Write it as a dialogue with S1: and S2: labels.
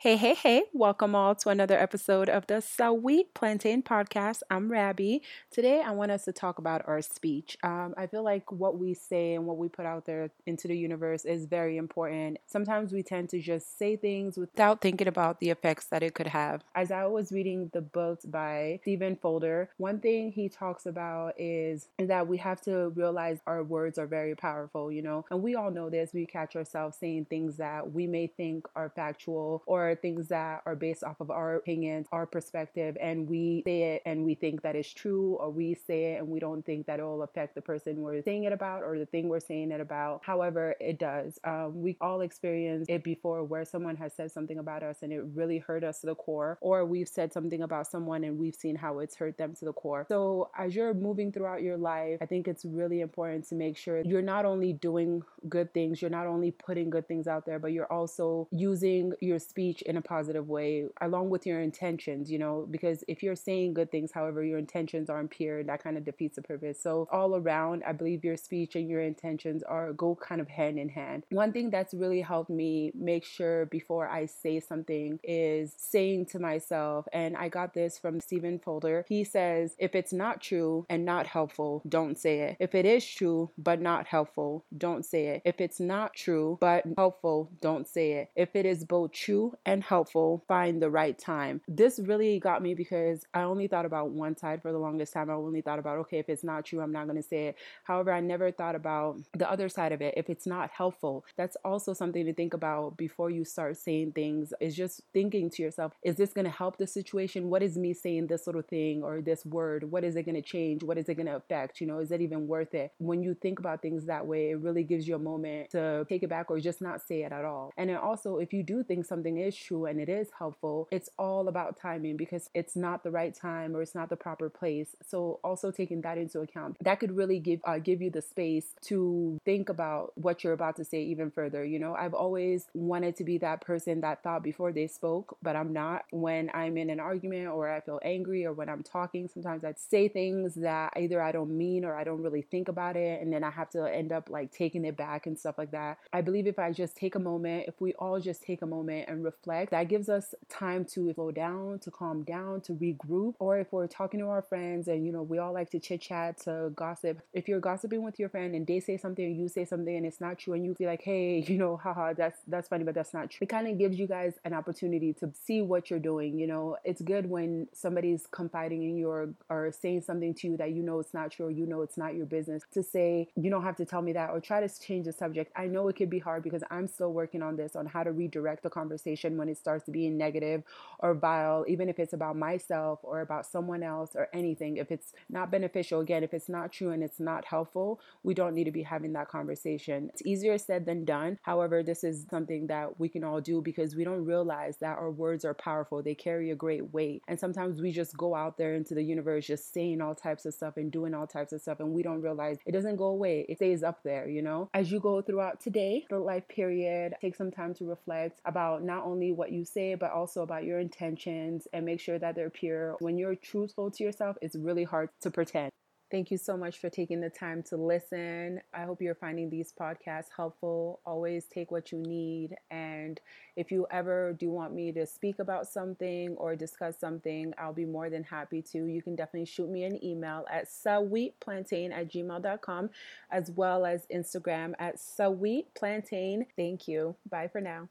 S1: Hey, hey, hey, welcome all to another episode of the Sweet Plantain Podcast. I'm Rabbi. Today, I want us to talk about our speech. Um, I feel like what we say and what we put out there into the universe is very important. Sometimes we tend to just say things without thinking about the effects that it could have. As I was reading the books by Stephen Furtick, one thing he talks about is that we have to realize our words are very powerful, you know, and we all know this. We catch ourselves saying things that we may think are factual or are things that are based off of our opinions, our perspective, and we say it and we think that it's true, or we say it and we don't think that it will affect the person we're saying it about or the thing we're saying it about. However, it does. Um, we all experienced it before where someone has said something about us and it really hurt us to the core, or we've said something about someone and we've seen how it's hurt them to the core. So, as you're moving throughout your life, I think it's really important to make sure you're not only doing good things, you're not only putting good things out there, but you're also using your speech in a positive way along with your intentions, you know, because if you're saying good things, however, your intentions aren't pure, that kind of defeats the purpose. So all around, I believe your speech and your intentions are go kind of hand in hand. One thing that's really helped me make sure before I say something is saying to myself, and I got this from Stephen Furtick. He says, if it's not true and not helpful, don't say it. If it is true but not helpful, don't say it. If it's not true but helpful, don't say it. If it is both true and helpful find the right time. This really got me because I only thought about one side for the longest time. I only thought about, okay, if it's not true, I'm not going to say it. However, I never thought about the other side of it. If it's not helpful, that's also something to think about before you start saying things, is just thinking to yourself, is this going to help the situation? What is me saying this little thing or this word? What is it going to change? What is it going to affect? You know, is it even worth it? When you think about things that way, it really gives you a moment to take it back or just not say it at all. And then also, if you do think something is true and it is helpful, it's all about timing because it's not the right time or it's not the proper place. So also taking that into account, that could really give uh, give you the space to think about what you're about to say even further. You know, I've always wanted to be that person that thought before they spoke, but I'm not. When I'm in an argument or I feel angry or when I'm talking, sometimes I'd say things that either I don't mean or I don't really think about it, and then I have to end up like taking it back and stuff like that. I believe if I just take a moment, if we all just take a moment and reflect reflect. That gives us time to slow down, to calm down, to regroup. Or if we're talking to our friends and, you know, we all like to chit chat, to gossip. If you're gossiping with your friend and they say something or you say something and it's not true and you feel like, hey, you know, haha, that's that's funny, but that's not true. It kind of gives you guys an opportunity to see what you're doing. You know, it's good when somebody's confiding in you or, or saying something to you that you know it's not true or you know it's not your business to say, you don't have to tell me that or try to change the subject. I know it could be hard because I'm still working on this on how to redirect the conversation when it starts to be negative or vile, even if it's about myself or about someone else or anything. If it's not beneficial, again, if it's not true and it's not helpful, we don't need to be having that conversation. It's easier said than done. However, this is something that we can all do because we don't realize that our words are powerful. They carry a great weight. And sometimes we just go out there into the universe just saying all types of stuff and doing all types of stuff, and we don't realize it doesn't go away. It stays up there, you know? As you go throughout today, the life period, take some time to reflect about not only what you say, but also about your intentions and make sure that they're pure. When you're truthful to yourself, it's really hard to pretend. Thank you so much for taking the time to listen. I hope you're finding these podcasts helpful. Always take what you need. And if you ever do want me to speak about something or discuss something, I'll be more than happy to. You can definitely shoot me an email at sweetplantain at gmail.com as well as Instagram at sweetplantain. Thank you. Bye for now.